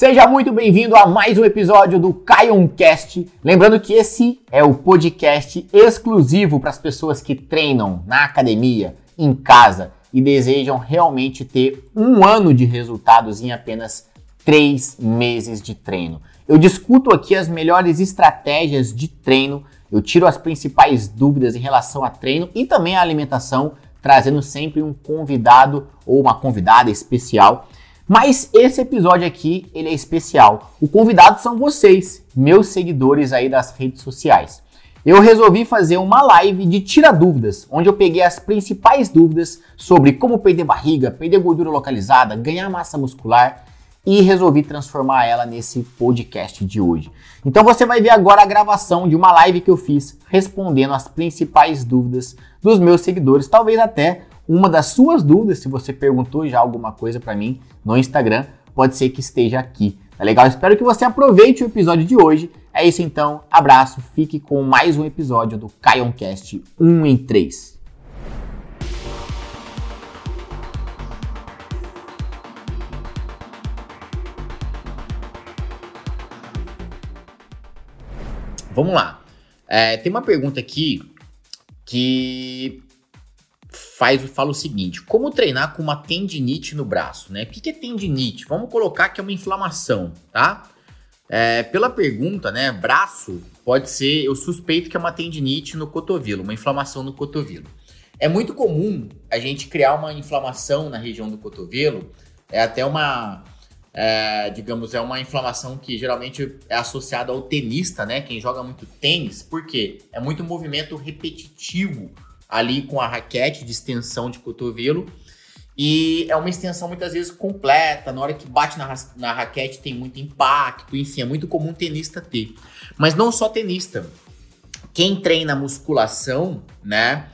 Seja muito bem-vindo a mais um episódio do Caioncast. Lembrando que esse é o podcast exclusivo para as pessoas que treinam na academia, em casa e desejam realmente ter um ano de resultados em apenas três meses de treino. Eu discuto aqui as melhores estratégias de treino, eu tiro as principais dúvidas em relação a treino e também a alimentação, trazendo sempre um convidado ou uma convidada especial mas esse episódio aqui, ele é especial. O convidado são vocês, meus seguidores aí das redes sociais. Eu resolvi fazer uma live de tira dúvidas, onde eu peguei as principais dúvidas sobre como perder barriga, perder gordura localizada, ganhar massa muscular e resolvi transformar ela nesse podcast de hoje. Então você vai ver agora a gravação de uma live que eu fiz respondendo as principais dúvidas dos meus seguidores, talvez até uma das suas dúvidas, se você perguntou já alguma coisa para mim no Instagram, pode ser que esteja aqui. Tá legal? Espero que você aproveite o episódio de hoje. É isso então, abraço, fique com mais um episódio do Caioncast 1 em 3. Vamos lá. É, tem uma pergunta aqui que faz fala o seguinte: como treinar com uma tendinite no braço, né? O que é tendinite? Vamos colocar que é uma inflamação, tá? É, pela pergunta, né? Braço pode ser, eu suspeito que é uma tendinite no cotovelo, uma inflamação no cotovelo. É muito comum a gente criar uma inflamação na região do cotovelo, é até uma, é, digamos, é uma inflamação que geralmente é associada ao tenista, né? Quem joga muito tênis, porque é muito movimento repetitivo ali com a raquete de extensão de cotovelo. E é uma extensão muitas vezes completa, na hora que bate na, na raquete tem muito impacto, enfim, é muito comum tenista ter. Mas não só tenista. Quem treina musculação, né,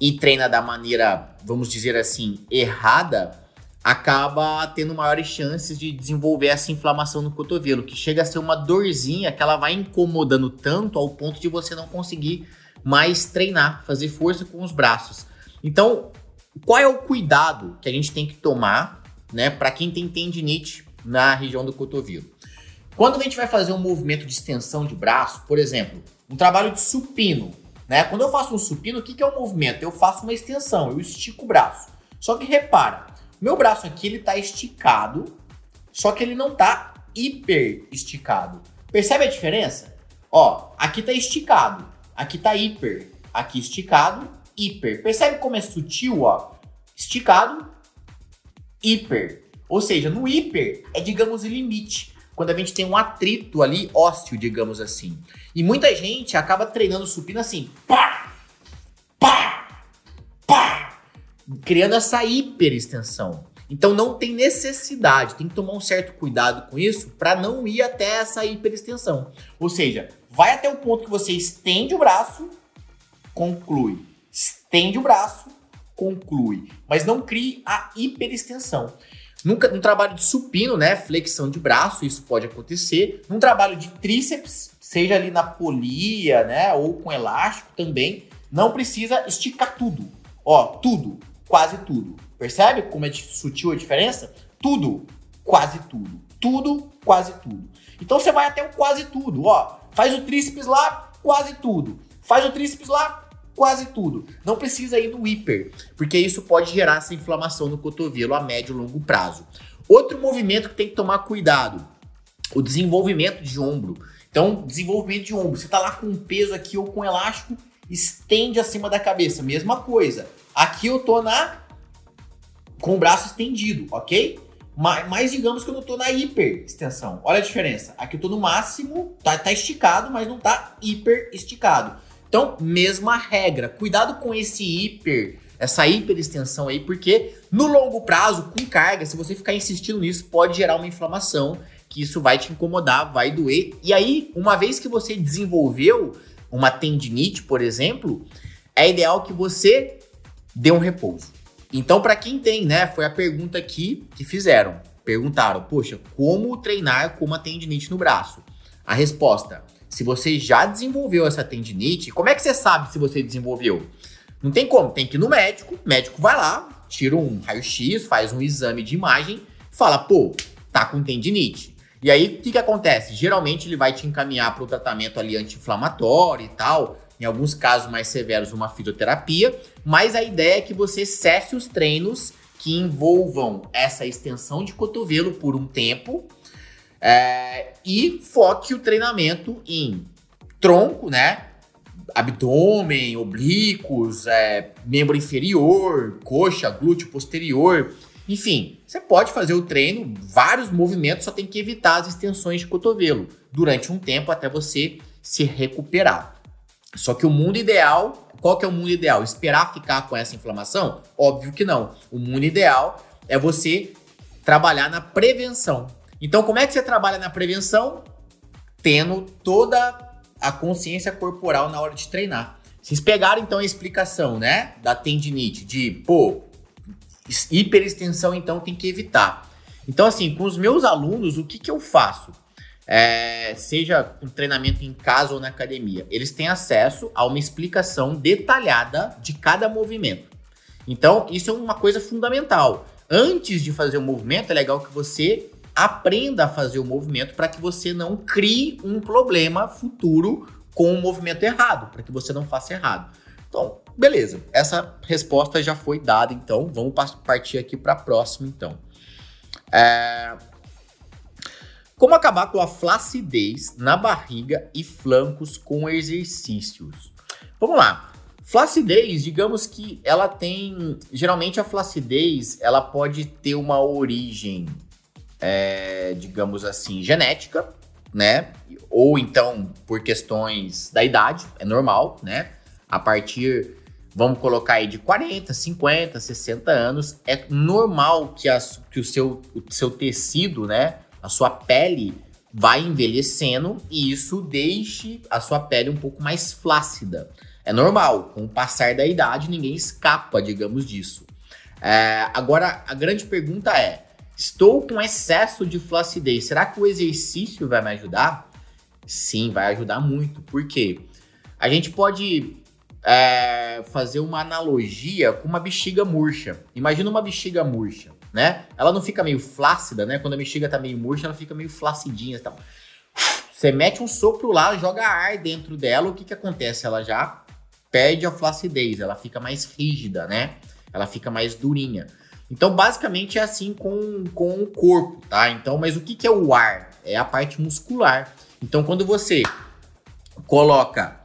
e treina da maneira, vamos dizer assim, errada, acaba tendo maiores chances de desenvolver essa inflamação no cotovelo, que chega a ser uma dorzinha que ela vai incomodando tanto ao ponto de você não conseguir mas treinar, fazer força com os braços. Então, qual é o cuidado que a gente tem que tomar, né, para quem tem tendinite na região do cotovelo? Quando a gente vai fazer um movimento de extensão de braço, por exemplo, um trabalho de supino, né? Quando eu faço um supino, o que, que é o um movimento? Eu faço uma extensão, eu estico o braço. Só que repara, meu braço aqui ele tá esticado, só que ele não tá hiper esticado. Percebe a diferença? Ó, aqui tá esticado. Aqui tá hiper. Aqui esticado, hiper. Percebe como é sutil, ó? Esticado, hiper. Ou seja, no hiper é, digamos, o limite. Quando a gente tem um atrito ali ósseo, digamos assim. E muita gente acaba treinando supino assim, pá, pá, pá, criando essa hiperextensão. Então não tem necessidade, tem que tomar um certo cuidado com isso para não ir até essa hiperextensão. Ou seja, vai até o ponto que você estende o braço, conclui. Estende o braço, conclui. Mas não crie a hiperextensão. Nunca, num trabalho de supino, né, flexão de braço, isso pode acontecer. Num trabalho de tríceps, seja ali na polia, né, ou com elástico também, não precisa esticar tudo. Ó, tudo, quase tudo. Percebe como é sutil a diferença? Tudo, quase tudo. Tudo, quase tudo. Então você vai até o quase tudo, ó. Faz o tríceps lá, quase tudo. Faz o tríceps lá, quase tudo. Não precisa ir no hiper, porque isso pode gerar essa inflamação no cotovelo a médio e longo prazo. Outro movimento que tem que tomar cuidado, o desenvolvimento de ombro. Então, desenvolvimento de ombro. Você tá lá com um peso aqui ou com um elástico, estende acima da cabeça. Mesma coisa. Aqui eu tô na com o braço estendido, ok? Mas, mas, digamos que eu não tô na hiper extensão. Olha a diferença. Aqui eu tô no máximo, tá, tá esticado, mas não tá hiper esticado. Então, mesma regra. Cuidado com esse hiper, essa hiper extensão aí, porque no longo prazo, com carga, se você ficar insistindo nisso, pode gerar uma inflamação, que isso vai te incomodar, vai doer. E aí, uma vez que você desenvolveu uma tendinite, por exemplo, é ideal que você dê um repouso. Então, para quem tem, né, foi a pergunta aqui que fizeram. Perguntaram, poxa, como treinar com uma tendinite no braço? A resposta, se você já desenvolveu essa tendinite, como é que você sabe se você desenvolveu? Não tem como, tem que ir no médico, o médico vai lá, tira um raio-x, faz um exame de imagem, fala, pô, tá com tendinite. E aí, o que, que acontece? Geralmente ele vai te encaminhar para o tratamento ali anti-inflamatório e tal, em alguns casos mais severos, uma fisioterapia, mas a ideia é que você cesse os treinos que envolvam essa extensão de cotovelo por um tempo é, e foque o treinamento em tronco, né? Abdômen, oblíquos, é, membro inferior, coxa, glúteo posterior enfim, você pode fazer o treino, vários movimentos, só tem que evitar as extensões de cotovelo durante um tempo até você se recuperar. Só que o mundo ideal, qual que é o mundo ideal? Esperar ficar com essa inflamação? Óbvio que não. O mundo ideal é você trabalhar na prevenção. Então, como é que você trabalha na prevenção? Tendo toda a consciência corporal na hora de treinar. Vocês pegaram então a explicação, né, da tendinite, de, pô, Hiperextensão, então, tem que evitar. Então, assim, com os meus alunos, o que, que eu faço? É, seja um treinamento em casa ou na academia, eles têm acesso a uma explicação detalhada de cada movimento. Então, isso é uma coisa fundamental. Antes de fazer o movimento, é legal que você aprenda a fazer o movimento para que você não crie um problema futuro com o movimento errado, para que você não faça errado. Então, beleza. Essa resposta já foi dada, então vamos partir aqui para a próxima, então. É... Como acabar com a flacidez na barriga e flancos com exercícios? Vamos lá. Flacidez, digamos que ela tem. Geralmente a flacidez ela pode ter uma origem, é, digamos assim, genética, né? Ou então por questões da idade, é normal, né? a partir, vamos colocar aí, de 40, 50, 60 anos, é normal que, as, que o, seu, o seu tecido, né, a sua pele vai envelhecendo e isso deixe a sua pele um pouco mais flácida. É normal, com o passar da idade ninguém escapa, digamos disso. É, agora, a grande pergunta é: estou com excesso de flacidez, será que o exercício vai me ajudar? Sim, vai ajudar muito. Por quê? A gente pode é, fazer uma analogia com uma bexiga murcha. Imagina uma bexiga murcha, né? Ela não fica meio flácida, né? Quando a bexiga tá meio murcha, ela fica meio flacidinha e tal. Você mete um sopro lá, joga ar dentro dela, o que que acontece? Ela já perde a flacidez, ela fica mais rígida, né? Ela fica mais durinha. Então, basicamente é assim com, com o corpo, tá? Então, mas o que, que é o ar? É a parte muscular. Então, quando você coloca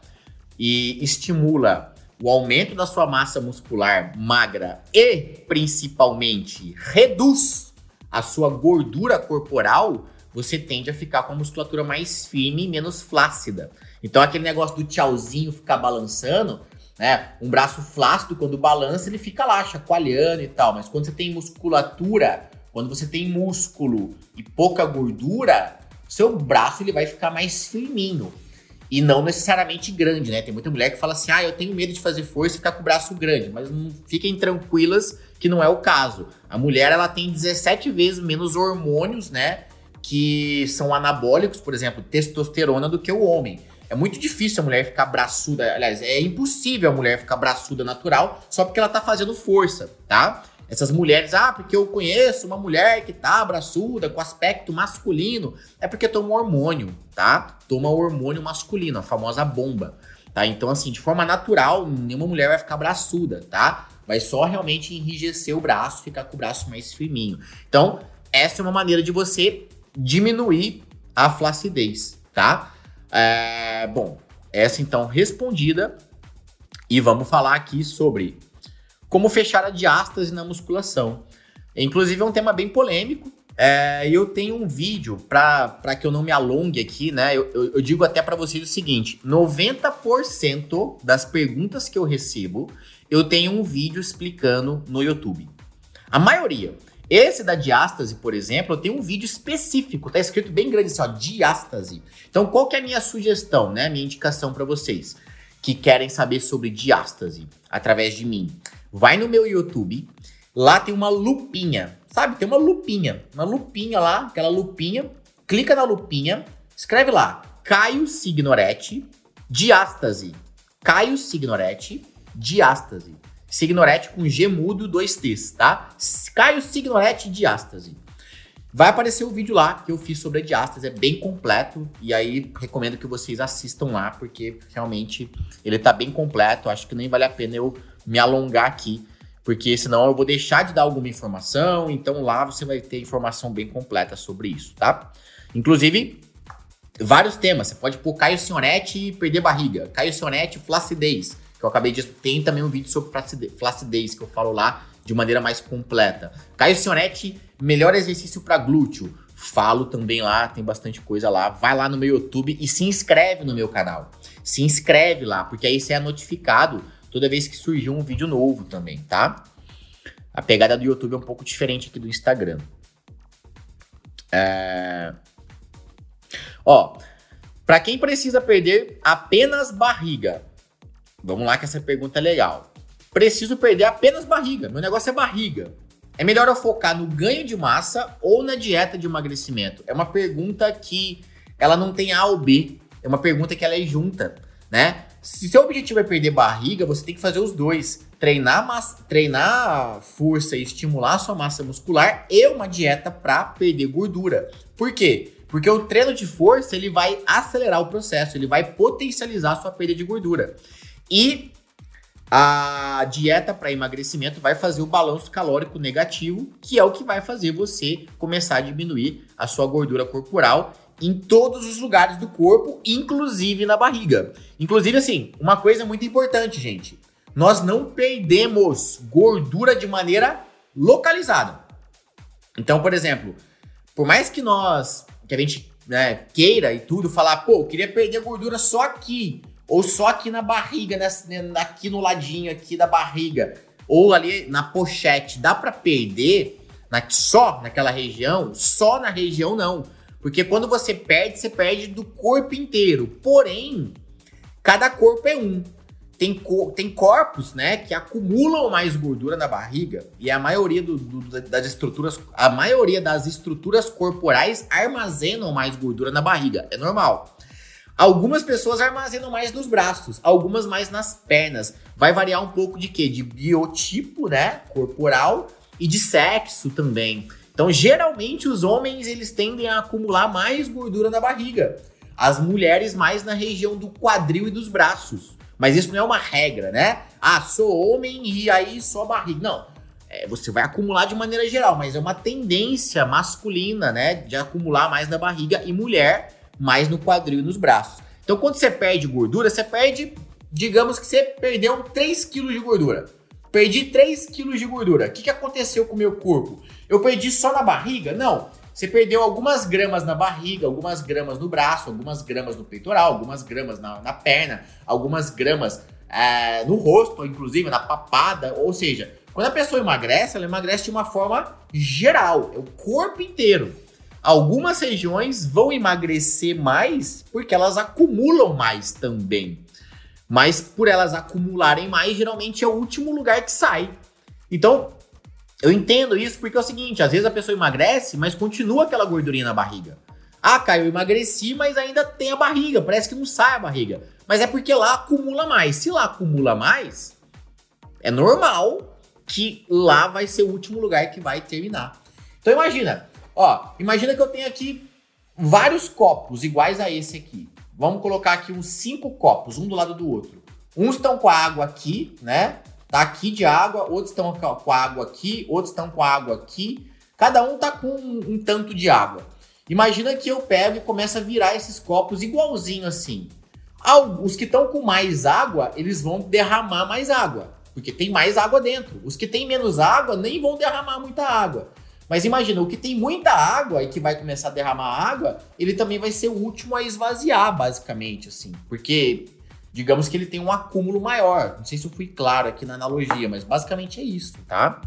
e estimula o aumento da sua massa muscular magra e, principalmente, reduz a sua gordura corporal, você tende a ficar com a musculatura mais firme e menos flácida. Então, aquele negócio do tchauzinho ficar balançando, né? Um braço flácido, quando balança, ele fica lá chacoalhando e tal. Mas quando você tem musculatura, quando você tem músculo e pouca gordura, seu braço ele vai ficar mais firminho e não necessariamente grande, né? Tem muita mulher que fala assim: ah, eu tenho medo de fazer força e ficar com o braço grande, mas não fiquem tranquilas que não é o caso. A mulher ela tem 17 vezes menos hormônios, né? Que são anabólicos, por exemplo, testosterona, do que o homem. É muito difícil a mulher ficar braçuda. Aliás, é impossível a mulher ficar braçuda natural só porque ela tá fazendo força, tá? Essas mulheres, ah, porque eu conheço uma mulher que tá braçuda, com aspecto masculino, é porque toma hormônio, tá? Toma hormônio masculino, a famosa bomba, tá? Então, assim, de forma natural, nenhuma mulher vai ficar braçuda, tá? Vai só realmente enrijecer o braço, ficar com o braço mais firminho. Então, essa é uma maneira de você diminuir a flacidez, tá? É, bom, essa então respondida. E vamos falar aqui sobre como fechar a diástase na musculação. Inclusive é um tema bem polêmico. É, eu tenho um vídeo para que eu não me alongue aqui, né? Eu, eu, eu digo até para vocês o seguinte: 90% das perguntas que eu recebo, eu tenho um vídeo explicando no YouTube. A maioria. Esse da diástase, por exemplo, eu tenho um vídeo específico, tá escrito bem grande assim, ó, diástase. Então, qual que é a minha sugestão, né? Minha indicação para vocês que querem saber sobre diástase através de mim? Vai no meu YouTube, lá tem uma lupinha, sabe? Tem uma lupinha, uma lupinha lá, aquela lupinha. Clica na lupinha, escreve lá, Caio Signoretti, diástase. Caio Signoretti, diástase. Signoretti com G mudo, dois T's, tá? Caio Signoretti, diástase. vai aparecer o vídeo lá que eu fiz sobre a diástase, é bem completo e aí recomendo que vocês assistam lá porque realmente ele tá bem completo, acho que nem vale a pena eu me alongar aqui, porque senão eu vou deixar de dar alguma informação, então lá você vai ter informação bem completa sobre isso, tá? Inclusive, vários temas, você pode pôr Caio Sionetti e perder barriga, Caio Sionetti flacidez, que eu acabei de... Tem também um vídeo sobre flacidez que eu falo lá de maneira mais completa. Caio Sionetti, melhor exercício para glúteo. Falo também lá, tem bastante coisa lá. Vai lá no meu YouTube e se inscreve no meu canal. Se inscreve lá, porque aí você é notificado toda vez que surgir um vídeo novo também, tá? A pegada do YouTube é um pouco diferente aqui do Instagram. É... Ó, para quem precisa perder apenas barriga, vamos lá que essa pergunta é legal. Preciso perder apenas barriga. Meu negócio é barriga. É melhor eu focar no ganho de massa ou na dieta de emagrecimento? É uma pergunta que ela não tem A ou B. É uma pergunta que ela é junta, né? Se seu objetivo é perder barriga, você tem que fazer os dois. Treinar, massa, treinar força e estimular a sua massa muscular e uma dieta para perder gordura. Por quê? Porque o treino de força ele vai acelerar o processo, ele vai potencializar a sua perda de gordura. E a dieta para emagrecimento vai fazer o balanço calórico negativo, que é o que vai fazer você começar a diminuir a sua gordura corporal em todos os lugares do corpo, inclusive na barriga. Inclusive, assim, uma coisa muito importante, gente: nós não perdemos gordura de maneira localizada. Então, por exemplo, por mais que nós, que a gente né, queira e tudo, falar, pô, eu queria perder gordura só aqui, ou só aqui na barriga, nessa, né, aqui no ladinho aqui da barriga, ou ali na pochete, dá para perder na, só naquela região? Só na região não. Porque quando você perde, você perde do corpo inteiro. Porém, cada corpo é um. Tem, cor, tem corpos, né, que acumulam mais gordura na barriga e a maioria do, do, das estruturas, a maioria das estruturas corporais armazenam mais gordura na barriga. É normal. Algumas pessoas armazenam mais nos braços, algumas mais nas pernas. Vai variar um pouco de quê? De biotipo, né? Corporal e de sexo também. Então, geralmente, os homens eles tendem a acumular mais gordura na barriga. As mulheres mais na região do quadril e dos braços. Mas isso não é uma regra, né? Ah, sou homem e aí só barriga. Não. É, você vai acumular de maneira geral, mas é uma tendência masculina, né? De acumular mais na barriga e mulher mais no quadril e nos braços. Então, quando você perde gordura, você perde, digamos que você perdeu 3 quilos de gordura. Perdi 3 quilos de gordura. O que, que aconteceu com o meu corpo? Eu perdi só na barriga? Não. Você perdeu algumas gramas na barriga, algumas gramas no braço, algumas gramas no peitoral, algumas gramas na, na perna, algumas gramas é, no rosto, inclusive na papada. Ou seja, quando a pessoa emagrece, ela emagrece de uma forma geral, é o corpo inteiro. Algumas regiões vão emagrecer mais porque elas acumulam mais também. Mas por elas acumularem mais, geralmente é o último lugar que sai. Então, eu entendo isso porque é o seguinte: às vezes a pessoa emagrece, mas continua aquela gordurinha na barriga. Ah, Caio, eu emagreci, mas ainda tem a barriga, parece que não sai a barriga. Mas é porque lá acumula mais. Se lá acumula mais, é normal que lá vai ser o último lugar que vai terminar. Então imagina, Ó, imagina que eu tenho aqui vários copos iguais a esse aqui. Vamos colocar aqui uns cinco copos, um do lado do outro. Uns estão com a água aqui, né? Tá aqui de água, outros estão com a água aqui, outros estão com a água aqui. Cada um tá com um, um tanto de água. Imagina que eu pego e começo a virar esses copos igualzinho assim. Os que estão com mais água, eles vão derramar mais água, porque tem mais água dentro. Os que têm menos água nem vão derramar muita água. Mas imagina, o que tem muita água e que vai começar a derramar água, ele também vai ser o último a esvaziar, basicamente, assim. Porque, digamos que ele tem um acúmulo maior. Não sei se eu fui claro aqui na analogia, mas basicamente é isso, tá?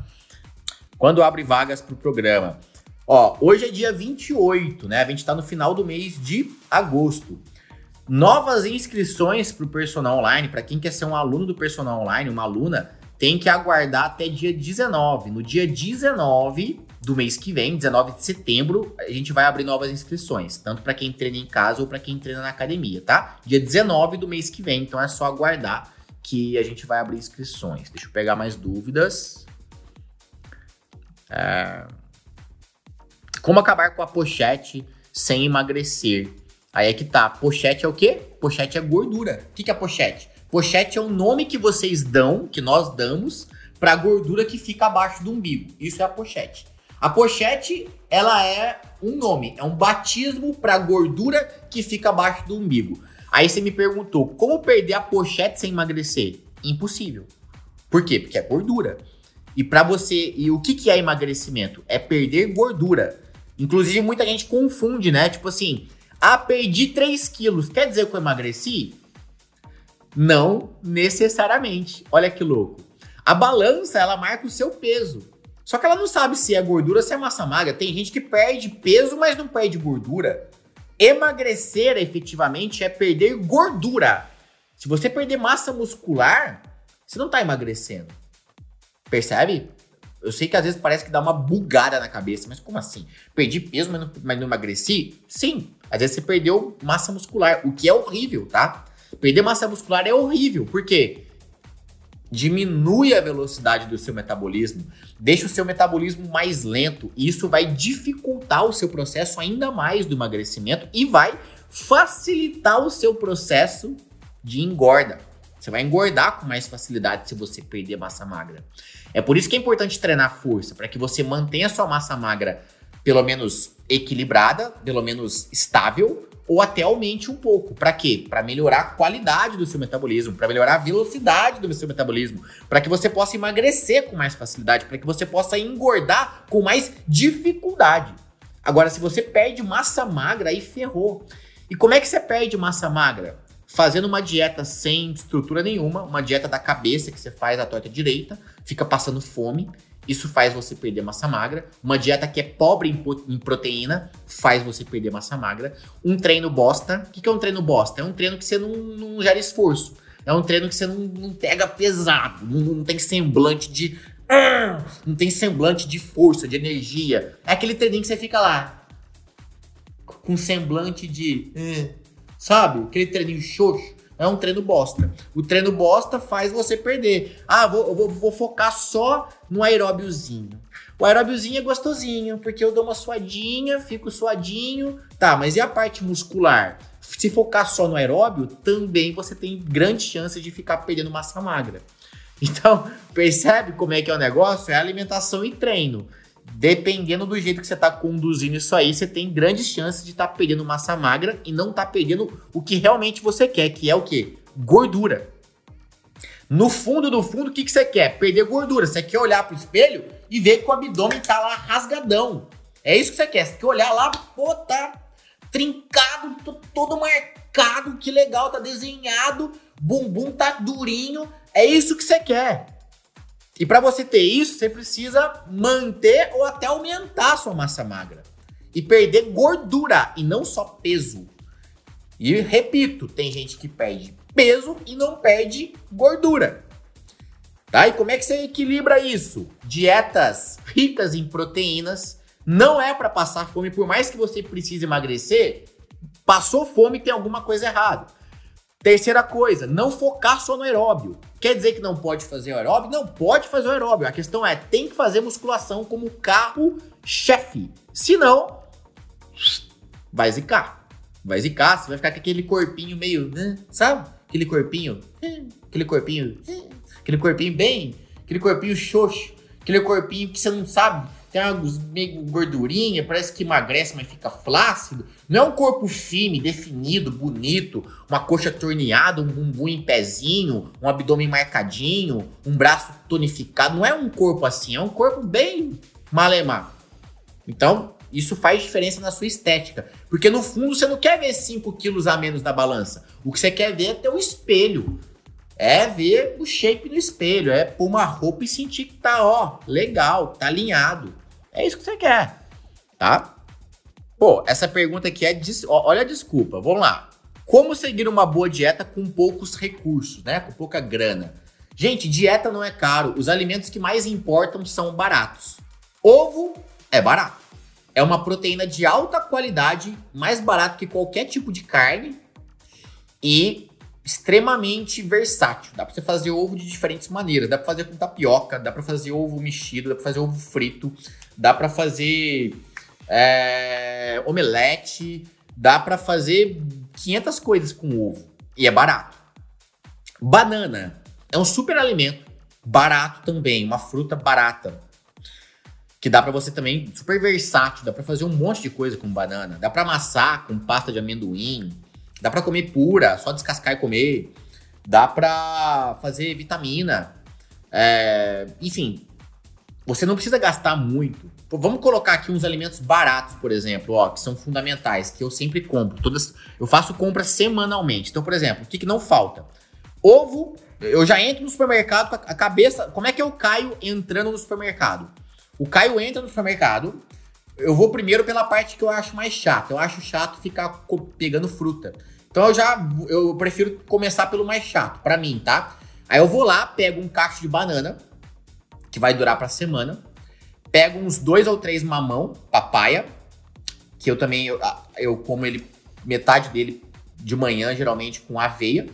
Quando abre vagas para o programa. Ó, hoje é dia 28, né? A gente está no final do mês de agosto. Novas inscrições para o personal online, para quem quer ser um aluno do personal online, uma aluna, tem que aguardar até dia 19. No dia 19, do mês que vem, 19 de setembro, a gente vai abrir novas inscrições, tanto para quem treina em casa ou para quem treina na academia, tá? Dia 19 do mês que vem, então é só aguardar que a gente vai abrir inscrições. Deixa eu pegar mais dúvidas. É... Como acabar com a pochete sem emagrecer? Aí é que tá. Pochete é o quê? Pochete é gordura. O que, que é pochete? Pochete é o nome que vocês dão, que nós damos, para a gordura que fica abaixo do umbigo. Isso é a pochete. A pochete, ela é um nome, é um batismo para gordura que fica abaixo do umbigo. Aí você me perguntou, como perder a pochete sem emagrecer? Impossível. Por quê? Porque é gordura. E para você, e o que, que é emagrecimento? É perder gordura. Inclusive, muita gente confunde, né? Tipo assim, ah, perdi 3 quilos. Quer dizer que eu emagreci? Não necessariamente. Olha que louco. A balança, ela marca o seu peso. Só que ela não sabe se é gordura ou se é massa magra. Tem gente que perde peso, mas não perde gordura. Emagrecer, efetivamente, é perder gordura. Se você perder massa muscular, você não está emagrecendo. Percebe? Eu sei que às vezes parece que dá uma bugada na cabeça, mas como assim? Perdi peso, mas não, mas não emagreci? Sim, às vezes você perdeu massa muscular, o que é horrível, tá? Perder massa muscular é horrível, por quê? Diminui a velocidade do seu metabolismo, deixa o seu metabolismo mais lento, e isso vai dificultar o seu processo ainda mais do emagrecimento e vai facilitar o seu processo de engorda. Você vai engordar com mais facilidade se você perder massa magra. É por isso que é importante treinar força, para que você mantenha sua massa magra pelo menos equilibrada, pelo menos estável, ou até aumente um pouco. Para quê? Para melhorar a qualidade do seu metabolismo, para melhorar a velocidade do seu metabolismo, para que você possa emagrecer com mais facilidade, para que você possa engordar com mais dificuldade. Agora, se você perde massa magra, aí ferrou. E como é que você perde massa magra? fazendo uma dieta sem estrutura nenhuma, uma dieta da cabeça que você faz à torta direita, fica passando fome. Isso faz você perder massa magra. Uma dieta que é pobre em, proteína faz você perder massa magra. Um treino bosta. O que é um treino bosta? É um treino que você não, não gera esforço. É um treino que você não, não pega pesado. Não, não, tem semblante de. Não tem semblante de força, de energia. É aquele treininho que você fica lá. Com semblante de. Sabe? Aquele treininho xoxo. É um treino bosta. O treino bosta faz você perder. Ah, vou, vou, vou focar só no aeróbiozinho. O aeróbiozinho é gostosinho, porque eu dou uma suadinha, fico suadinho. Tá, mas e a parte muscular? Se focar só no aeróbio, também você tem grande chance de ficar perdendo massa magra. Então, percebe como é que é o negócio? É alimentação e treino dependendo do jeito que você está conduzindo isso aí, você tem grandes chances de estar tá perdendo massa magra e não estar tá perdendo o que realmente você quer, que é o que? Gordura. No fundo do fundo, o que, que você quer? Perder gordura. Você quer olhar pro espelho e ver que o abdômen tá lá rasgadão. É isso que você quer. Você quer olhar lá, pô, tá trincado, todo marcado, que legal, tá desenhado, bumbum tá durinho. É isso que você quer. E para você ter isso, você precisa manter ou até aumentar a sua massa magra e perder gordura e não só peso. E repito, tem gente que perde peso e não perde gordura. Tá? E como é que você equilibra isso? Dietas ricas em proteínas não é para passar fome, por mais que você precise emagrecer, passou fome tem alguma coisa errada. Terceira coisa, não focar só no aeróbio. Quer dizer que não pode fazer aeróbio? Não pode fazer aeróbio. A questão é, tem que fazer musculação como carro-chefe. Senão, vai zicar. Vai zicar, você vai ficar com aquele corpinho meio, né? Sabe? Aquele corpinho, aquele corpinho, aquele corpinho bem, aquele corpinho xoxo, aquele corpinho que você não sabe tem algo meio gordurinha, parece que emagrece, mas fica flácido. Não é um corpo firme, definido, bonito, uma coxa torneada, um bumbum em pezinho, um abdômen marcadinho, um braço tonificado. Não é um corpo assim, é um corpo bem malemar. Então, isso faz diferença na sua estética. Porque no fundo você não quer ver 5 quilos a menos na balança. O que você quer ver é ter o espelho. É ver o shape no espelho, é pôr uma roupa e sentir que tá, ó, legal, tá alinhado. É isso que você quer, tá? Pô, essa pergunta aqui é. Des... Olha a desculpa, vamos lá. Como seguir uma boa dieta com poucos recursos, né? Com pouca grana? Gente, dieta não é caro. Os alimentos que mais importam são baratos. Ovo é barato. É uma proteína de alta qualidade, mais barato que qualquer tipo de carne e extremamente versátil. Dá para você fazer ovo de diferentes maneiras. Dá para fazer com tapioca, dá para fazer ovo mexido, dá para fazer ovo frito, dá para fazer é, omelete, dá para fazer 500 coisas com ovo e é barato. Banana é um super alimento, barato também, uma fruta barata. Que dá para você também, super versátil, dá para fazer um monte de coisa com banana. Dá para amassar com pasta de amendoim, dá para comer pura, só descascar e comer. Dá para fazer vitamina. É, enfim, você não precisa gastar muito. Vamos colocar aqui uns alimentos baratos, por exemplo, ó, que são fundamentais, que eu sempre compro. Todas, eu faço compras semanalmente. Então, por exemplo, o que, que não falta? Ovo, eu já entro no supermercado com a cabeça. Como é que eu caio entrando no supermercado? O Caio entra no supermercado. Eu vou primeiro pela parte que eu acho mais chata. Eu acho chato ficar pegando fruta. Então eu já eu prefiro começar pelo mais chato, para mim, tá? Aí eu vou lá, pego um cacho de banana que vai durar para semana. Pego uns dois ou três mamão, papaya, que eu também eu, eu como ele metade dele de manhã, geralmente com aveia.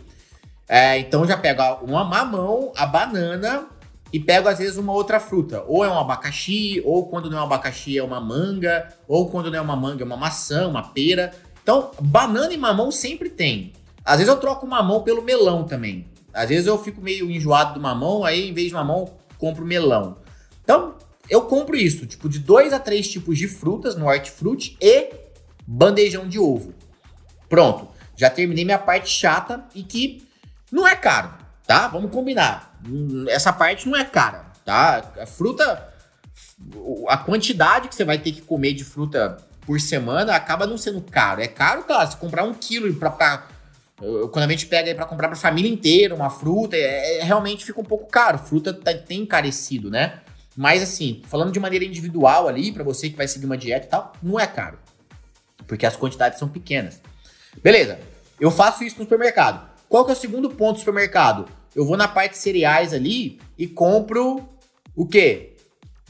É, então já pego uma mamão, a banana e pego às vezes uma outra fruta. Ou é um abacaxi, ou quando não é um abacaxi é uma manga, ou quando não é uma manga é uma maçã, uma pera. Então, banana e mamão sempre tem. Às vezes eu troco o mamão pelo melão também. Às vezes eu fico meio enjoado do mamão, aí em vez de mamão compro melão. Então, eu compro isso, tipo, de dois a três tipos de frutas no hortifruti e bandejão de ovo. Pronto, já terminei minha parte chata e que não é caro, tá? Vamos combinar. Essa parte não é cara, tá? A fruta, a quantidade que você vai ter que comer de fruta por semana acaba não sendo caro. É caro, claro, se comprar um quilo pra, quando a gente pega para comprar para família inteira uma fruta, é, é, realmente fica um pouco caro. Fruta tá, tem encarecido, né? Mas assim, falando de maneira individual ali, para você que vai seguir uma dieta e tal, não é caro. Porque as quantidades são pequenas. Beleza, eu faço isso no supermercado. Qual que é o segundo ponto do supermercado? Eu vou na parte de cereais ali e compro o quê?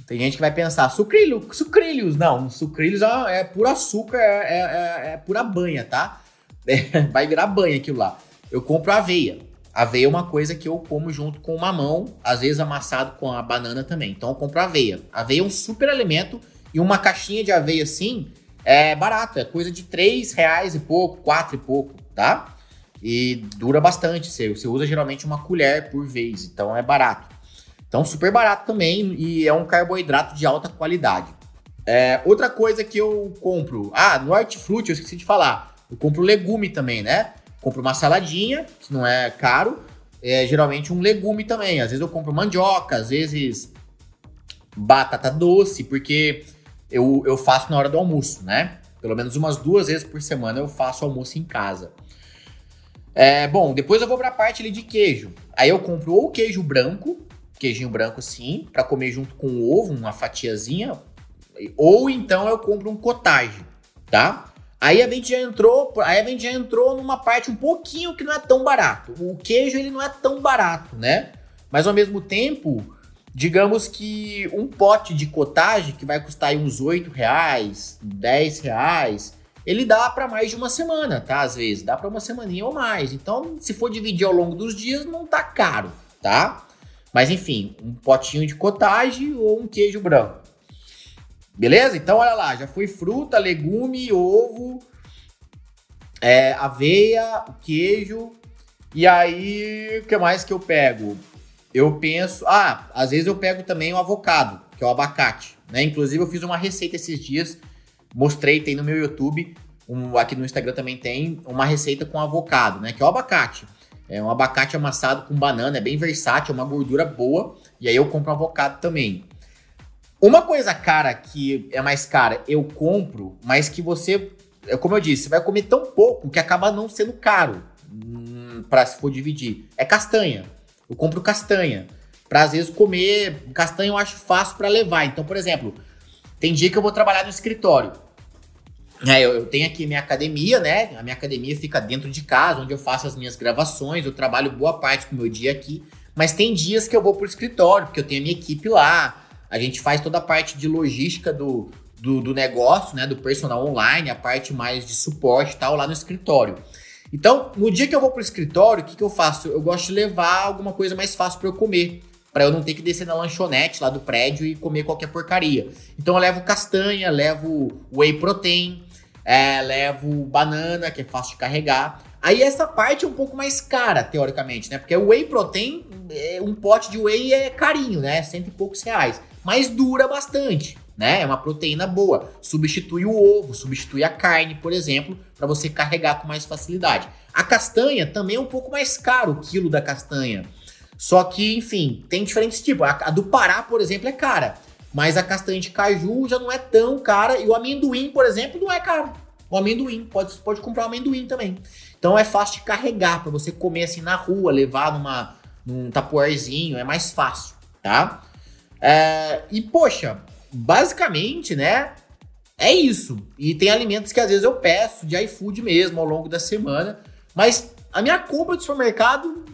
Tem gente que vai pensar, sucrilho, sucrilhos. Não, sucrilhos é, é puro açúcar, é, é, é, é pura banha, tá? vai virar banho aquilo lá. Eu compro aveia. Aveia é uma coisa que eu como junto com mamão, às vezes amassado com a banana também. Então eu compro aveia. Aveia é um super alimento e uma caixinha de aveia assim é barato, é coisa de 3 reais e pouco, 4 e pouco, tá? E dura bastante. Você, você usa geralmente uma colher por vez, então é barato. Então super barato também e é um carboidrato de alta qualidade. É, outra coisa que eu compro, ah, no hortifruti eu esqueci de falar. Eu compro legume também, né? Compro uma saladinha, que não é caro. É geralmente um legume também. Às vezes eu compro mandioca, às vezes batata doce, porque eu, eu faço na hora do almoço, né? Pelo menos umas duas vezes por semana eu faço almoço em casa. É, bom, depois eu vou para a parte ali de queijo. Aí eu compro ou queijo branco, queijinho branco sim, para comer junto com o ovo, uma fatiazinha, ou então eu compro um cottage, tá? Aí a gente já entrou, aí a gente já entrou numa parte um pouquinho que não é tão barato. O queijo ele não é tão barato, né? Mas ao mesmo tempo, digamos que um pote de cottage que vai custar uns 8 reais, 10 reais, ele dá para mais de uma semana, tá? Às vezes, dá para uma semaninha ou mais. Então, se for dividir ao longo dos dias, não tá caro, tá? Mas enfim, um potinho de cottage ou um queijo branco. Beleza? Então, olha lá, já foi fruta, legume, ovo, é, aveia, queijo. E aí, o que mais que eu pego? Eu penso. Ah, às vezes eu pego também o avocado, que é o abacate. Né? Inclusive, eu fiz uma receita esses dias, mostrei, tem no meu YouTube. Um, aqui no Instagram também tem uma receita com avocado, né? Que é o abacate. É um abacate amassado com banana, é bem versátil, é uma gordura boa. E aí eu compro um avocado também. Uma coisa cara que é mais cara, eu compro, mas que você, é como eu disse, você vai comer tão pouco que acaba não sendo caro hum, para se for dividir. É castanha. Eu compro castanha. Pra às vezes comer castanha eu acho fácil para levar. Então, por exemplo, tem dia que eu vou trabalhar no escritório. É, eu, eu, tenho aqui minha academia, né? A minha academia fica dentro de casa, onde eu faço as minhas gravações. Eu trabalho boa parte do meu dia aqui. Mas tem dias que eu vou pro escritório, porque eu tenho a minha equipe lá a gente faz toda a parte de logística do, do, do negócio, né? Do personal online, a parte mais de suporte e tal, lá no escritório. Então, no dia que eu vou pro escritório, o que, que eu faço? Eu gosto de levar alguma coisa mais fácil para eu comer. para eu não ter que descer na lanchonete lá do prédio e comer qualquer porcaria. Então eu levo castanha, levo whey protein, é, levo banana, que é fácil de carregar. Aí essa parte é um pouco mais cara, teoricamente, né? Porque o whey protein, é, um pote de whey é carinho, né? Cento e poucos reais. Mas dura bastante, né? É uma proteína boa. Substitui o ovo, substitui a carne, por exemplo, para você carregar com mais facilidade. A castanha também é um pouco mais caro, o quilo da castanha. Só que, enfim, tem diferentes tipos. A, a do Pará, por exemplo, é cara. Mas a castanha de caju já não é tão cara. E o amendoim, por exemplo, não é caro. O amendoim, pode, pode comprar o amendoim também. Então é fácil de carregar para você comer assim na rua, levar numa, num tapuarzinho, é mais fácil, tá? É, e poxa, basicamente, né? É isso. E tem alimentos que às vezes eu peço de iFood mesmo ao longo da semana. Mas a minha compra de supermercado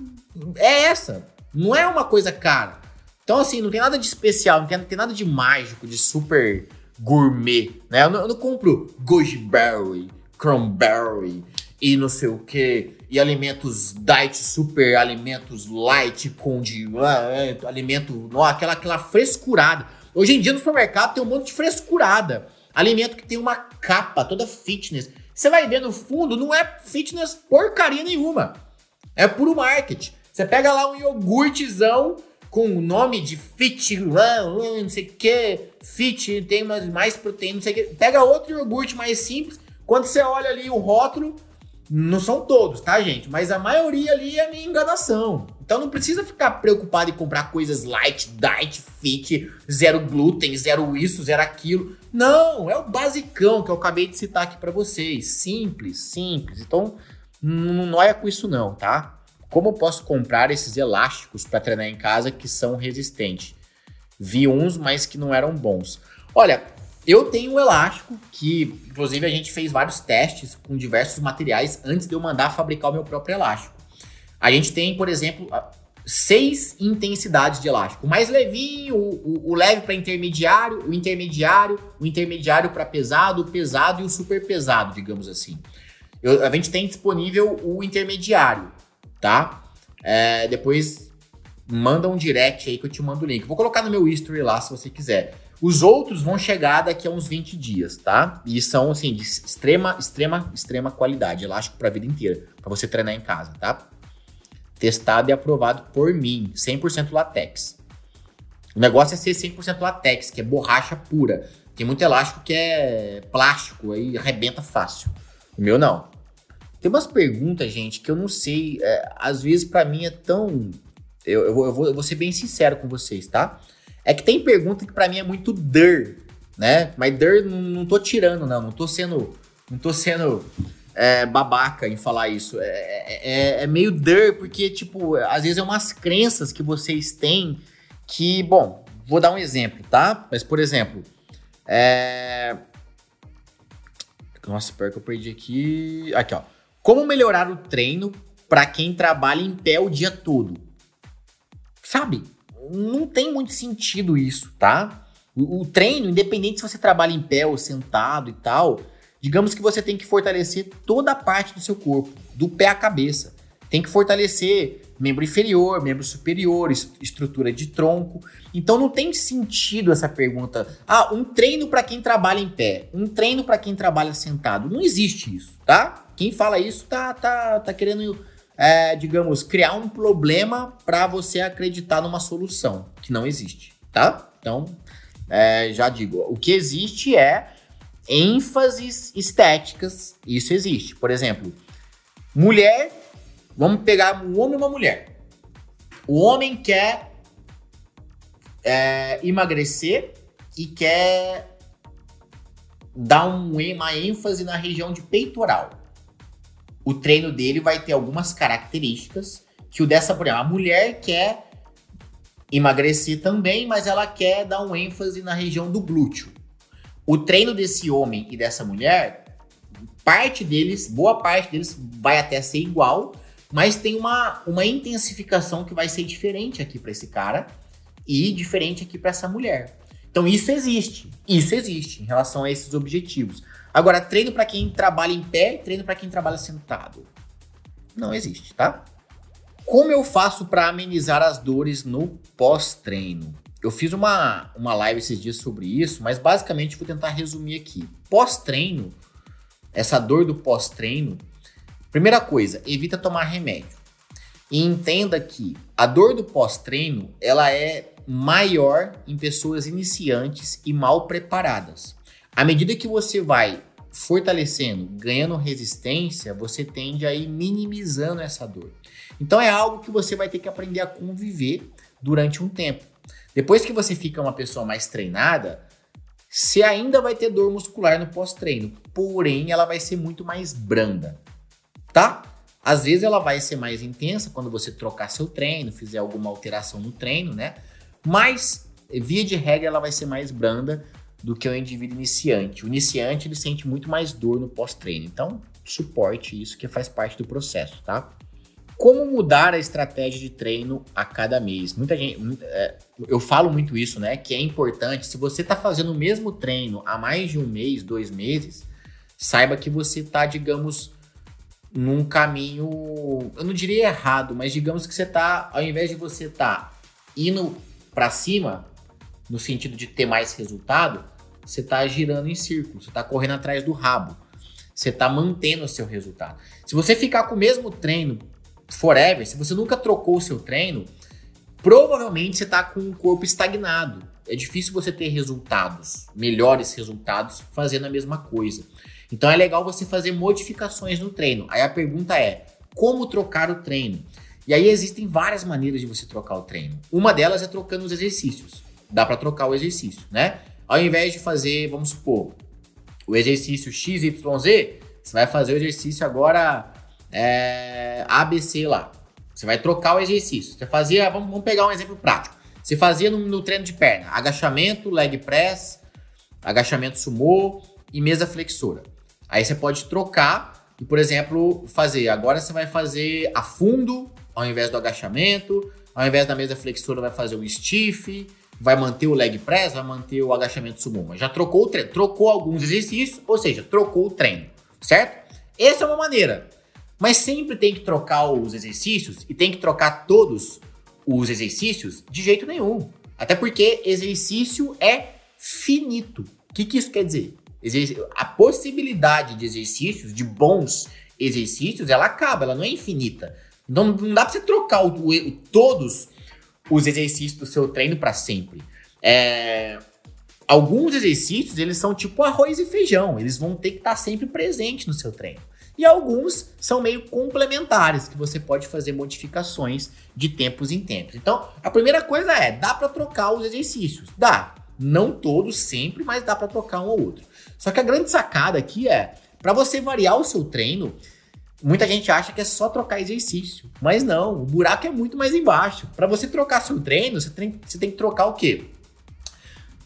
é essa. Não é uma coisa cara. Então, assim, não tem nada de especial, não tem, não tem nada de mágico, de super gourmet, né? Eu não, eu não compro goji berry, cranberry e não sei o que, e alimentos diet, super alimentos light, com de ah, é, alimento, aquela, aquela frescurada. Hoje em dia no supermercado tem um monte de frescurada. Alimento que tem uma capa toda fitness. Você vai ver no fundo, não é fitness porcaria nenhuma. É puro marketing. Você pega lá um iogurtezão com o nome de fit, não sei o que, fit, tem mais, mais proteína, não sei o que. Pega outro iogurte mais simples. Quando você olha ali o rótulo, não são todos, tá, gente? Mas a maioria ali é minha enganação. Então não precisa ficar preocupado em comprar coisas light, diet, fit, zero glúten, zero isso, zero aquilo. Não, é o basicão que eu acabei de citar aqui para vocês. Simples, simples. Então não noia com isso não, tá? Como eu posso comprar esses elásticos para treinar em casa que são resistentes? Vi uns, mas que não eram bons. Olha, eu tenho um elástico que, inclusive, a gente fez vários testes com diversos materiais antes de eu mandar fabricar o meu próprio elástico. A gente tem, por exemplo, seis intensidades de elástico. O mais levinho, o, o, leve para intermediário, o intermediário, o intermediário para pesado, o pesado e o super pesado, digamos assim. Eu, a gente tem disponível o intermediário tá? É, depois manda um direct aí que eu te mando o link. Vou colocar no meu history lá se você quiser. Os outros vão chegar daqui a uns 20 dias, tá? E são assim de extrema, extrema, extrema qualidade, elástico para a vida inteira, para você treinar em casa, tá? Testado e aprovado por mim, 100% latex. O negócio é ser 100% latex, que é borracha pura. Tem muito elástico que é plástico, aí arrebenta fácil. O meu não. Tem umas perguntas, gente, que eu não sei. É, às vezes, para mim, é tão. Eu, eu, eu, vou, eu, vou, ser bem sincero com vocês, tá? É que tem pergunta que para mim é muito der, né? Mas der não, tô tirando, não. Não tô sendo. Não tô sendo é, babaca em falar isso. É, é, é, é meio der, porque, tipo, às vezes é umas crenças que vocês têm que, bom, vou dar um exemplo, tá? Mas, por exemplo, é. Nossa, pior que eu perdi aqui. Aqui, ó. Como melhorar o treino para quem trabalha em pé o dia todo? Sabe? Não tem muito sentido isso, tá? O, o treino, independente se você trabalha em pé ou sentado e tal, digamos que você tem que fortalecer toda a parte do seu corpo, do pé à cabeça. Tem que fortalecer membro inferior, membro superior, estrutura de tronco. Então não tem sentido essa pergunta. Ah, um treino para quem trabalha em pé, um treino para quem trabalha sentado. Não existe isso, tá? Quem fala isso tá, tá, tá querendo, é, digamos, criar um problema para você acreditar numa solução que não existe, tá? Então, é, já digo, o que existe é ênfases estéticas, isso existe. Por exemplo, mulher, vamos pegar um homem e uma mulher. O homem quer é, emagrecer e quer dar um, uma ênfase na região de peitoral o treino dele vai ter algumas características que o dessa, exemplo, a mulher quer emagrecer também, mas ela quer dar um ênfase na região do glúteo. O treino desse homem e dessa mulher, parte deles, boa parte deles vai até ser igual, mas tem uma, uma intensificação que vai ser diferente aqui para esse cara e diferente aqui para essa mulher. Então isso existe, isso existe em relação a esses objetivos. Agora, treino para quem trabalha em pé, treino para quem trabalha sentado. Não existe, tá? Como eu faço para amenizar as dores no pós-treino? Eu fiz uma, uma live esses dias sobre isso, mas basicamente vou tentar resumir aqui. Pós-treino, essa dor do pós-treino, primeira coisa, evita tomar remédio. E entenda que a dor do pós-treino, ela é maior em pessoas iniciantes e mal preparadas. À medida que você vai fortalecendo, ganhando resistência, você tende a ir minimizando essa dor. Então é algo que você vai ter que aprender a conviver durante um tempo. Depois que você fica uma pessoa mais treinada, você ainda vai ter dor muscular no pós-treino, porém ela vai ser muito mais branda, tá? Às vezes ela vai ser mais intensa quando você trocar seu treino, fizer alguma alteração no treino, né? Mas via de regra ela vai ser mais branda do que o indivíduo iniciante. O iniciante ele sente muito mais dor no pós-treino, então suporte isso que faz parte do processo, tá? Como mudar a estratégia de treino a cada mês? Muita gente, é, eu falo muito isso, né? Que é importante. Se você está fazendo o mesmo treino há mais de um mês, dois meses, saiba que você está, digamos, num caminho, eu não diria errado, mas digamos que você está, ao invés de você estar tá indo para cima, no sentido de ter mais resultado, você está girando em círculo, você está correndo atrás do rabo. Você está mantendo o seu resultado. Se você ficar com o mesmo treino forever, se você nunca trocou o seu treino, provavelmente você está com o corpo estagnado. É difícil você ter resultados, melhores resultados, fazendo a mesma coisa. Então é legal você fazer modificações no treino. Aí a pergunta é: como trocar o treino? E aí existem várias maneiras de você trocar o treino. Uma delas é trocando os exercícios. Dá para trocar o exercício, né? Ao invés de fazer, vamos supor, o exercício XYZ, você vai fazer o exercício agora é, ABC lá. Você vai trocar o exercício. Você fazia, vamos, vamos pegar um exemplo prático. Você fazia no, no, treino de perna, agachamento, leg press, agachamento sumô e mesa flexora. Aí você pode trocar e, por exemplo, fazer. Agora você vai fazer a fundo ao invés do agachamento, ao invés da mesa flexora vai fazer o stiff, vai manter o leg press, vai manter o agachamento sumô. Mas já trocou o treino, trocou alguns exercícios, ou seja, trocou o treino, certo? Essa é uma maneira. Mas sempre tem que trocar os exercícios e tem que trocar todos os exercícios de jeito nenhum. Até porque exercício é finito. O que, que isso quer dizer? A possibilidade de exercícios, de bons exercícios, ela acaba, ela não é infinita. Então não dá pra você trocar o, o, todos os exercícios do seu treino para sempre. É, alguns exercícios, eles são tipo arroz e feijão, eles vão ter que estar sempre presentes no seu treino. E alguns são meio complementares, que você pode fazer modificações de tempos em tempos. Então, a primeira coisa é, dá para trocar os exercícios? Dá. Não todos sempre, mas dá para trocar um ou outro. Só que a grande sacada aqui é, para você variar o seu treino, muita gente acha que é só trocar exercício, mas não, o buraco é muito mais embaixo. Para você trocar seu treino, você tem, você tem que trocar o quê?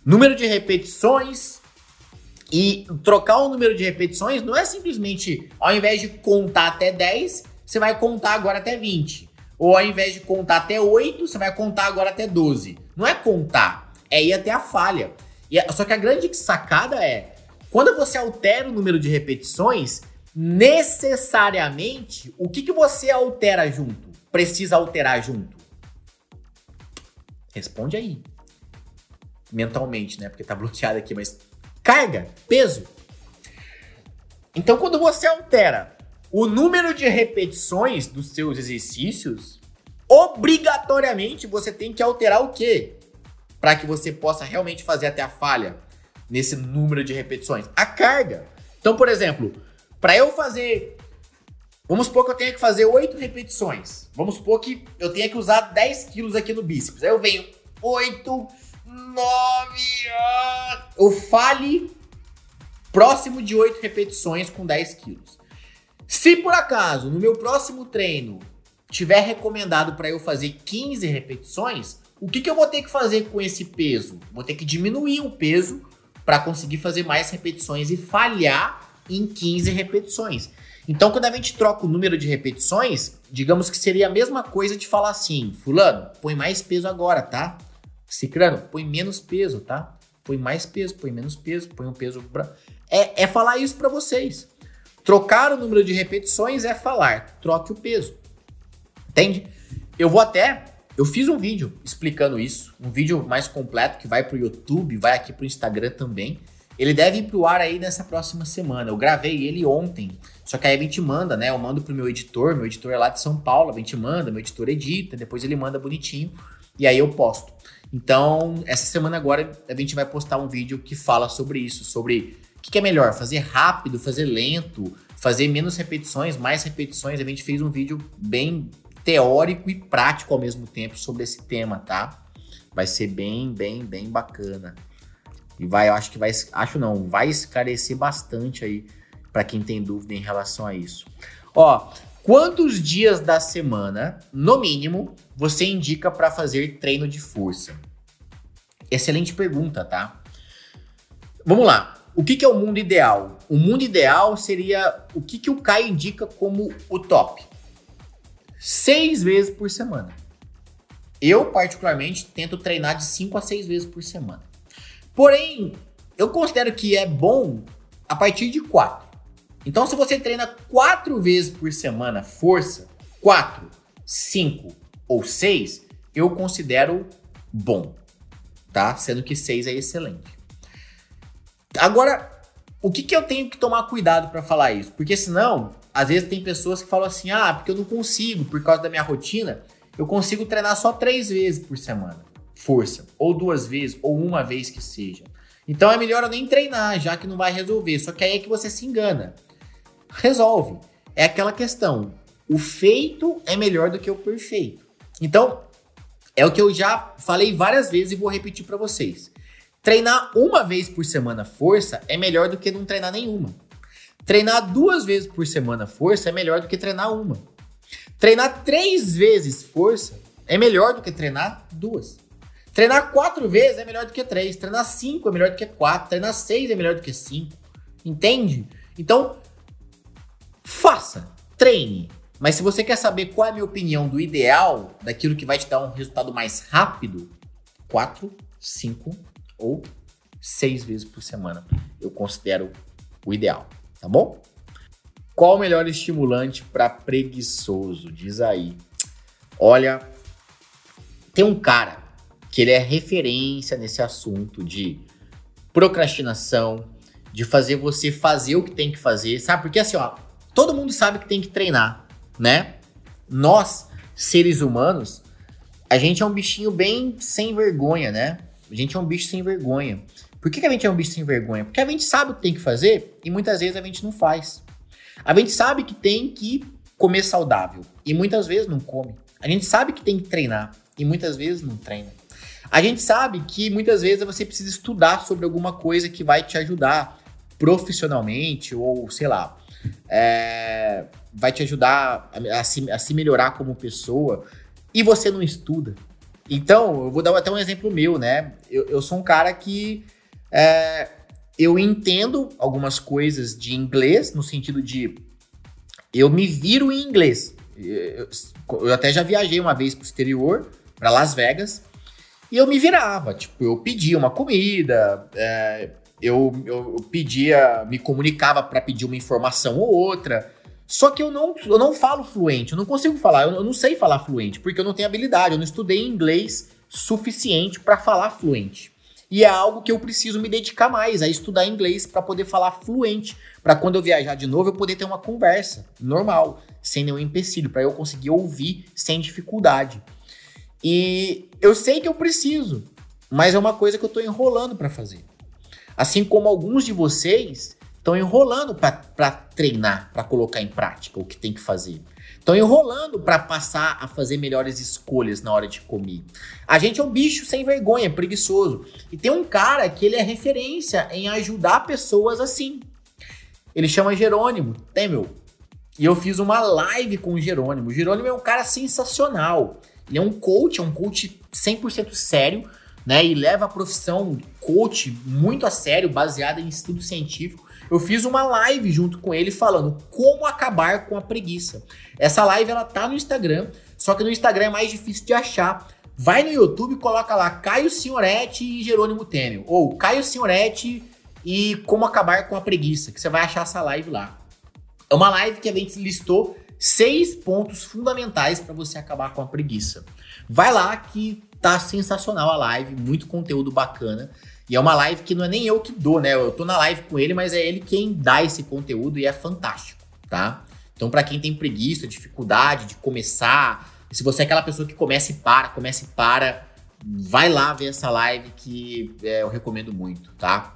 Número de repetições, e trocar o número de repetições não é simplesmente, ao invés de contar até 10, você vai contar agora até 20. Ou ao invés de contar até 8, você vai contar agora até 12. Não é contar, é ir até a falha. E, só que a grande sacada é, quando você altera o número de repetições, necessariamente, o que, que você altera junto? Precisa alterar junto? Responde aí. Mentalmente, né? Porque tá bloqueado aqui, mas carga, peso. Então, quando você altera o número de repetições dos seus exercícios, obrigatoriamente você tem que alterar o quê? Para que você possa realmente fazer até a falha nesse número de repetições? A carga. Então, por exemplo, para eu fazer. Vamos supor que eu tenha que fazer 8 repetições. Vamos supor que eu tenha que usar 10 quilos aqui no bíceps. Aí eu venho 8, 9. Eu fale próximo de 8 repetições com 10 quilos. Se por acaso no meu próximo treino tiver recomendado para eu fazer 15 repetições, o que, que eu vou ter que fazer com esse peso? Vou ter que diminuir o peso para conseguir fazer mais repetições e falhar em 15 repetições. Então, quando a gente troca o número de repetições, digamos que seria a mesma coisa de falar assim: Fulano, põe mais peso agora, tá? Cicrano, põe menos peso, tá? Põe mais peso, põe menos peso, põe um peso. Pra... É, é falar isso para vocês. Trocar o número de repetições é falar, troque o peso. Entende? eu vou até. Eu fiz um vídeo explicando isso, um vídeo mais completo que vai pro YouTube, vai aqui pro Instagram também. Ele deve ir pro ar aí nessa próxima semana. Eu gravei ele ontem. Só que aí a gente manda, né? Eu mando pro meu editor, meu editor é lá de São Paulo, a gente manda, meu editor edita, depois ele manda bonitinho e aí eu posto. Então, essa semana agora a gente vai postar um vídeo que fala sobre isso, sobre o que, que é melhor, fazer rápido, fazer lento, fazer menos repetições, mais repetições. A gente fez um vídeo bem teórico e prático ao mesmo tempo sobre esse tema, tá? Vai ser bem, bem, bem bacana. E vai, eu acho que vai, acho não, vai esclarecer bastante aí para quem tem dúvida em relação a isso. Ó, quantos dias da semana, no mínimo, você indica para fazer treino de força? Excelente pergunta, tá? Vamos lá. O que, que, é o mundo ideal? O mundo ideal seria o que, que o Caio indica como o top seis vezes por semana. Eu, particularmente, tento treinar de cinco a seis vezes por semana. Porém, eu considero que é bom a partir de quatro. Então, se você treina quatro vezes por semana, força, quatro, cinco ou seis, eu considero bom, tá? Sendo que seis é excelente. Agora, o que, que eu tenho que tomar cuidado para falar isso? Porque senão às vezes tem pessoas que falam assim: ah, porque eu não consigo, por causa da minha rotina, eu consigo treinar só três vezes por semana. Força. Ou duas vezes, ou uma vez que seja. Então é melhor eu nem treinar, já que não vai resolver. Só que aí é que você se engana. Resolve. É aquela questão. O feito é melhor do que o perfeito. Então, é o que eu já falei várias vezes e vou repetir para vocês. Treinar uma vez por semana força é melhor do que não treinar nenhuma. Treinar duas vezes por semana força é melhor do que treinar uma. Treinar três vezes força é melhor do que treinar duas. Treinar quatro vezes é melhor do que três. Treinar cinco é melhor do que quatro. Treinar seis é melhor do que cinco. Entende? Então, faça, treine. Mas se você quer saber qual é a minha opinião do ideal, daquilo que vai te dar um resultado mais rápido, quatro, cinco ou seis vezes por semana. Eu considero o ideal tá bom? Qual o melhor estimulante para preguiçoso? Diz aí. Olha, tem um cara que ele é referência nesse assunto de procrastinação, de fazer você fazer o que tem que fazer, sabe? Porque assim, ó, todo mundo sabe que tem que treinar, né? Nós, seres humanos, a gente é um bichinho bem sem vergonha, né? A gente é um bicho sem vergonha. Por que, que a gente é um bicho sem vergonha? Porque a gente sabe o que tem que fazer e muitas vezes a gente não faz. A gente sabe que tem que comer saudável e muitas vezes não come. A gente sabe que tem que treinar e muitas vezes não treina. A gente sabe que muitas vezes você precisa estudar sobre alguma coisa que vai te ajudar profissionalmente ou sei lá, é, vai te ajudar a, a, se, a se melhorar como pessoa e você não estuda. Então, eu vou dar até um exemplo meu, né? Eu, eu sou um cara que é, eu entendo algumas coisas de inglês, no sentido de eu me viro em inglês. Eu, eu até já viajei uma vez para o exterior, para Las Vegas, e eu me virava. Tipo, eu pedia uma comida, é, eu, eu, pedia, me comunicava para pedir uma informação ou outra. Só que eu não, eu não falo fluente, eu não consigo falar, eu, eu não sei falar fluente, porque eu não tenho habilidade, eu não estudei inglês suficiente para falar fluente. E é algo que eu preciso me dedicar mais, a estudar inglês para poder falar fluente, para quando eu viajar de novo eu poder ter uma conversa normal, sem nenhum empecilho, para eu conseguir ouvir sem dificuldade. E eu sei que eu preciso, mas é uma coisa que eu estou enrolando para fazer. Assim como alguns de vocês estão enrolando para treinar, para colocar em prática o que tem que fazer. Estão enrolando para passar a fazer melhores escolhas na hora de comer. A gente é um bicho sem vergonha, preguiçoso. E tem um cara que ele é referência em ajudar pessoas assim. Ele chama Jerônimo Temel. E eu fiz uma live com o Jerônimo. O Jerônimo é um cara sensacional. Ele é um coach, é um coach 100% sério, né? E leva a profissão coach muito a sério, baseada em estudo científico eu fiz uma live junto com ele falando como acabar com a preguiça. Essa live ela tá no Instagram, só que no Instagram é mais difícil de achar. Vai no YouTube coloca lá Caio Senhoretti e Jerônimo Temel. Ou Caio Senhoretti e como acabar com a preguiça, que você vai achar essa live lá. É uma live que a gente listou seis pontos fundamentais para você acabar com a preguiça. Vai lá que tá sensacional a live, muito conteúdo bacana. E é uma live que não é nem eu que dou, né? Eu tô na live com ele, mas é ele quem dá esse conteúdo e é fantástico, tá? Então, para quem tem preguiça, dificuldade de começar, se você é aquela pessoa que começa e para, começa e para, vai lá ver essa live que é, eu recomendo muito, tá?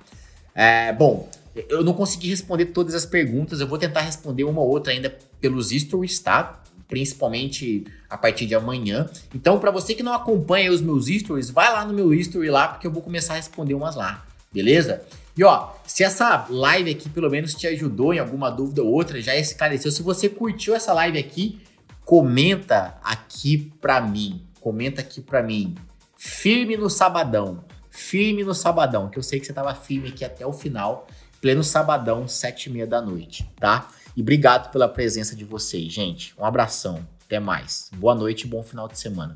É, bom, eu não consegui responder todas as perguntas, eu vou tentar responder uma ou outra ainda pelos stories, tá? Principalmente a partir de amanhã. Então, para você que não acompanha os meus stories, vai lá no meu story lá, porque eu vou começar a responder umas lá, beleza? E ó, se essa live aqui pelo menos te ajudou em alguma dúvida ou outra, já esclareceu. Se você curtiu essa live aqui, comenta aqui pra mim. Comenta aqui pra mim. Firme no sabadão. Firme no sabadão, que eu sei que você tava firme aqui até o final. Pleno sabadão, sete e meia da noite, tá? E obrigado pela presença de vocês, gente. Um abração. Até mais. Boa noite e bom final de semana.